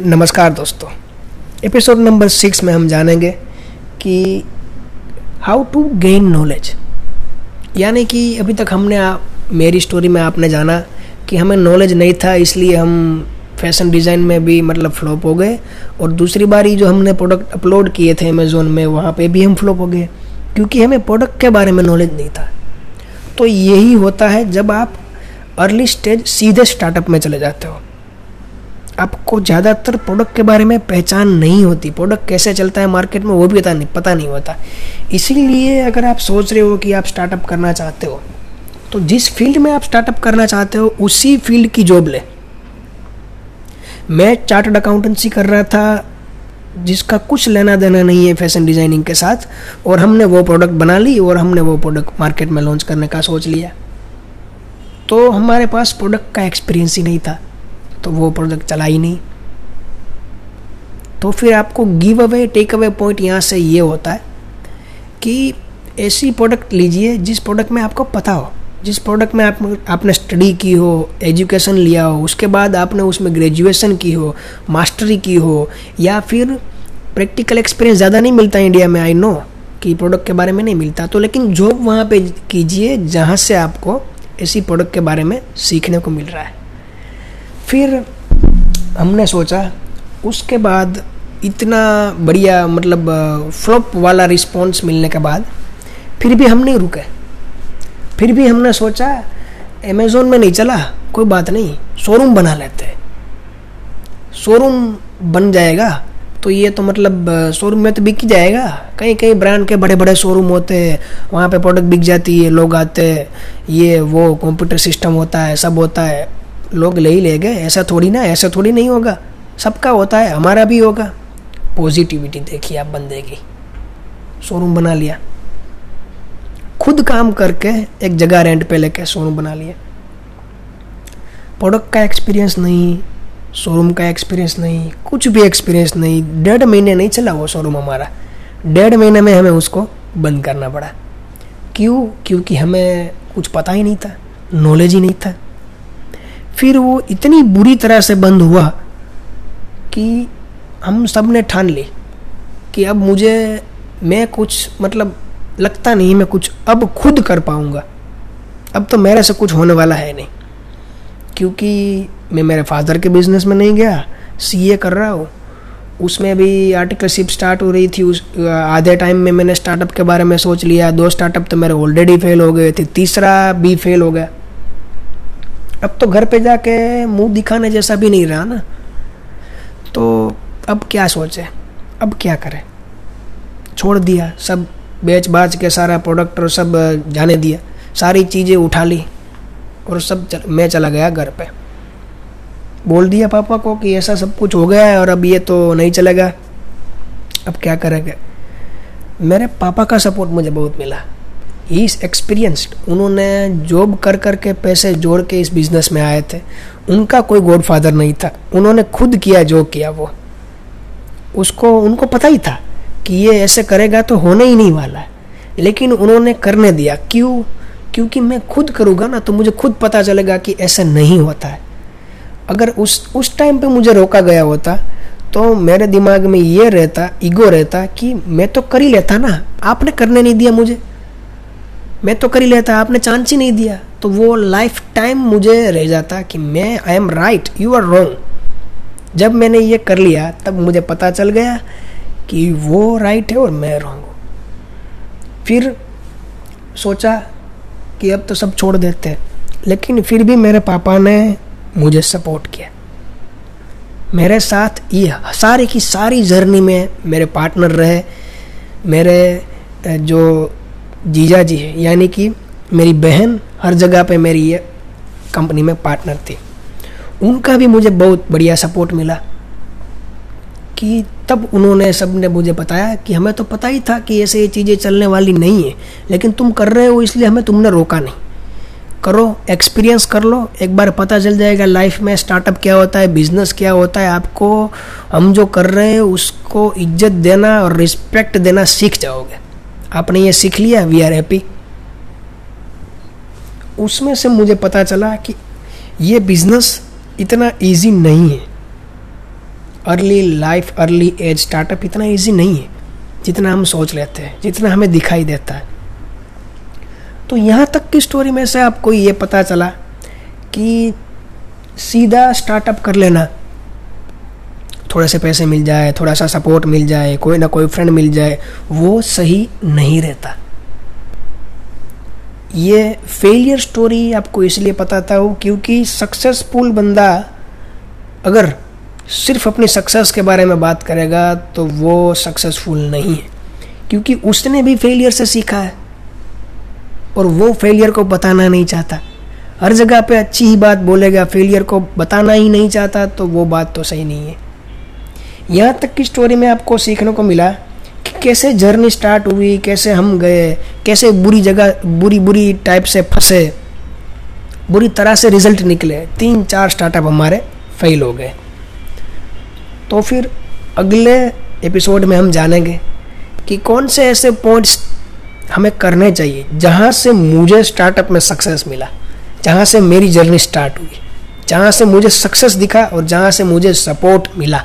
नमस्कार दोस्तों। Episode number six में हम जानेंगे कि हाउ टू गेन नॉलेज यानी कि अभी तक हमने आ, मेरी स्टोरी में आपने जाना कि हमें नॉलेज नहीं था इसलिए हम फ़ैशन डिज़ाइन में भी मतलब फ्लॉप हो गए। और दूसरी बारी जो हमने प्रोडक्ट अपलोड किए थे अमेज़ोन में वहाँ पे भी हम फ्लॉप हो गए क्योंकि हमें प्रोडक्ट के बारे में नॉलेज नहीं था। तो यही होता है जब आप अर्ली स्टेज सीधे स्टार्टअप में चले जाते हो। आपको ज़्यादातर प्रोडक्ट के बारे में पहचान नहीं होती। प्रोडक्ट कैसे चलता है मार्केट में, वो भी पता नहीं पता नहीं होता। इसीलिए अगर आप सोच रहे हो कि आप स्टार्टअप करना चाहते हो तो जिस फ़ील्ड में आप स्टार्टअप करना चाहते हो, उसी फ़ील्ड की जॉब ले। मैं चार्टर्ड अकाउंटेंसी कर रहा था, जिसका कुछ लेना देना नहीं है फ़ैशन डिज़ाइनिंग के साथ, और हमने वो प्रोडक्ट बना ली, और हमने वो प्रोडक्ट मार्केट में लॉन्च करने का सोच लिया। तो हमारे पास प्रोडक्ट का एक्सपीरियंस ही नहीं था। तो वो प्रोडक्ट चला ही नहीं। तो फिर आपको give away take away point यहाँ से ये होता है कि ऐसी प्रोडक्ट लीजिए जिस प्रोडक्ट में आपको पता हो, जिस प्रोडक्ट में आप, आपने स्टडी की हो एजुकेशन लिया हो, उसके बाद आपने उसमें ग्रेजुएशन की हो मास्टरी की हो, या फिर प्रैक्टिकल एक्सपीरियंस ज़्यादा नहीं मिलता इंडिया में आई नो कि प्रोडक्ट के बारे में नहीं मिलता। तो लेकिन जॉब वहाँ पे कीजिए जहाँ से आपको ऐसी प्रोडक्ट के बारे में सीखने को मिल रहा है। फिर हमने सोचा, उसके बाद इतना बढ़िया मतलब फ्लॉप वाला रिस्पॉन्स मिलने के बाद फिर भी हम नहीं रुके। फिर भी हमने सोचा अमेज़ोन में नहीं चला, कोई बात नहीं शोरूम बना लेते। शोरूम बन जाएगा तो ये तो मतलब शोरूम में तो बिक ही जाएगा। कहीं कहीं ब्रांड के बड़े बड़े शोरूम होते हैं वहाँ पे प्रोडक्ट बिक जाती है, लोग आते हैं ये, वो कंप्यूटर सिस्टम होता है, सब होता है। लोग ले ही ले गए। ऐसा थोड़ी ना, ऐसा थोड़ी नहीं होगा। सबका होता है, हमारा भी होगा। पॉजिटिविटी देखिए आप बंदे की। शोरूम बना लिया। खुद काम करके एक जगह रेंट पे लेके शोरूम बना लिया। प्रोडक्ट का एक्सपीरियंस नहीं शोरूम का एक्सपीरियंस नहीं, कुछ भी एक्सपीरियंस नहीं। डेढ़ महीने नहीं चला वो शोरूम हमारा। डेढ़ महीने में हमें उसको बंद करना पड़ा। क्यों? क्योंकि हमें कुछ पता ही नहीं था। नॉलेज ही नहीं था। फिर वो इतनी बुरी तरह से बंद हुआ कि हम सबने ठान ली कि अब मुझे, मैं कुछ मतलब लगता नहीं मैं कुछ अब खुद कर पाऊँगा। अब तो मेरे से कुछ होने वाला है नहीं, क्योंकि मैं मेरे फादर के बिज़नेस में नहीं गया सीए कर रहा हूँ। उसमें भी आर्टिकलशिप स्टार्ट हो रही थी, उस आधे टाइम में मैंने स्टार्टअप के बारे में सोच लिया, दो स्टार्टअप तो मेरे ऑलरेडी फेल हो गए थे, तीसरा भी फेल हो गया। अब तो घर पे जाके मुँह दिखाने जैसा भी नहीं रहा ना। तो अब क्या सोचे? अब क्या करें? छोड़ दिया सब बेच बाच के सारा प्रोडक्ट और सब जाने दिया। सारी चीज़ें उठा ली और सब चल, मैं चला गया घर पे। बोल दिया पापा को कि ऐसा सब कुछ हो गया है और अब ये तो नहीं चलेगा। अब क्या करेंगे? मेरे पापा का सपोर्ट मुझे बहुत मिला। ही इज़ एक्सपीरियंस्ड उन्होंने जॉब कर कर के पैसे जोड़ के इस बिज़नेस में आए थे। उनका कोई गॉड फादर नहीं था। उन्होंने खुद किया जो किया वो। उसको, उनको पता ही था कि ये ऐसे करेगा तो होने ही नहीं वाला है। लेकिन उन्होंने करने दिया। क्यों? क्योंकि मैं खुद करूँगा ना तो मुझे खुद पता चलेगा कि ऐसा नहीं होता है। अगर उस उस टाइम पे मुझे रोका गया होता तो मेरे दिमाग में ये रहता ईगो रहता कि मैं तो कर ही लेता ना। आपने करने नहीं दिया मुझे। मैं तो कर ही लेता, आपने चांस ही नहीं दिया। तो वो लाइफ टाइम मुझे रह जाता कि मैं I am right you are wrong जब मैंने ये कर लिया, तब मुझे पता चल गया कि वो राइट है और मैं रॉन्ग हूँ। फिर सोचा कि अब तो सब छोड़ देते हैं। लेकिन फिर भी मेरे पापा ने मुझे सपोर्ट किया। मेरे साथ ये सारी की सारी जर्नी में मेरे पार्टनर रहे, मेरे जो जीजा जी है। यानी कि मेरी बहन हर जगह पे मेरी ये कंपनी में पार्टनर थी। उनका भी मुझे बहुत बढ़िया सपोर्ट मिला कि तब उन्होंने सबने मुझे बताया कि हमें तो पता ही था कि ऐसे ये चीज़ें चलने वाली नहीं है, लेकिन तुम कर रहे हो इसलिए हमें तुमने रोका नहीं। करो एक्सपीरियंस कर लो, एक बार पता चल जाएगा लाइफ में स्टार्टअप क्या होता है बिज़नेस क्या होता है, आपको हम जो कर रहे हैं उसको इज़्ज़त देना और रिस्पेक्ट देना सीख जाओगे। आपने ये सीख लिया वी आर हैप्पी उसमें से मुझे पता चला कि ये बिज़नेस इतना इजी नहीं है। Early life early age startup इतना इजी नहीं है, जितना हम सोच लेते हैं, जितना हमें दिखाई देता है। तो यहाँ तक की स्टोरी में से आपको ये पता चला कि सीधा स्टार्टअप कर लेना। थोड़े से पैसे मिल जाए, थोड़ा सा सपोर्ट मिल जाए, कोई ना कोई फ्रेंड मिल जाए, वो सही नहीं रहता। ये फेलियर स्टोरी आपको इसलिए बताता हूँ क्योंकि सक्सेसफुल बंदा अगर सिर्फ़ अपनी सक्सेस के बारे में बात करेगा तो वो सक्सेसफुल नहीं है। क्योंकि उसने भी फेलियर से सीखा है और वो फेलियर को बताना नहीं चाहता। हर जगह पे अच्छी ही बात बोलेगा फेलियर को बताना ही नहीं चाहता तो वो बात तो सही नहीं है। यहाँ तक की स्टोरी में आपको सीखने को मिला कि कैसे जर्नी स्टार्ट हुई, कैसे हम गए, कैसे बुरी जगह, बुरी बुरी टाइप से फंसे। बुरी तरह से रिज़ल्ट निकले। तीन, चार स्टार्टअप हमारे फेल हो गए। तो फिर अगले एपिसोड में हम जानेंगे कि कौन से ऐसे पॉइंट्स हमें करने चाहिए जहाँ से मुझे स्टार्टअप में सक्सेस मिला, जहाँ से मेरी जर्नी स्टार्ट हुई, जहाँ से मुझे सक्सेस दिखा और जहाँ से मुझे सपोर्ट मिला।